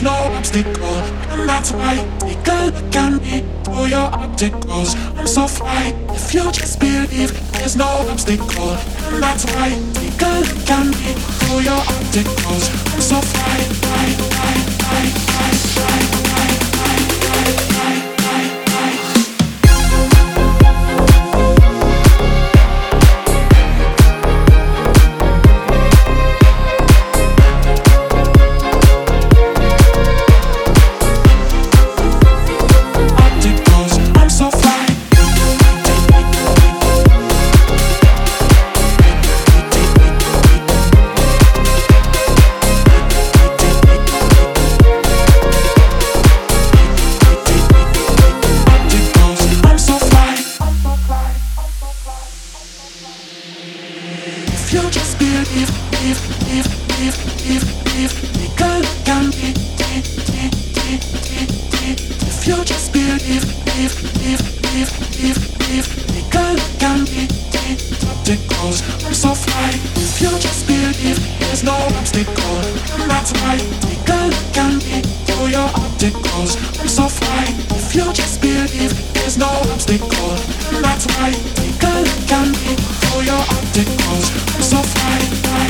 there's no obstacle, and that's why take a look at me through your opticals. I'm so fly. If you just believe there's no obstacle, and that's why take a look at me through your opticals. I'm so fly, take a look at me, all your opticals. So fine, fine.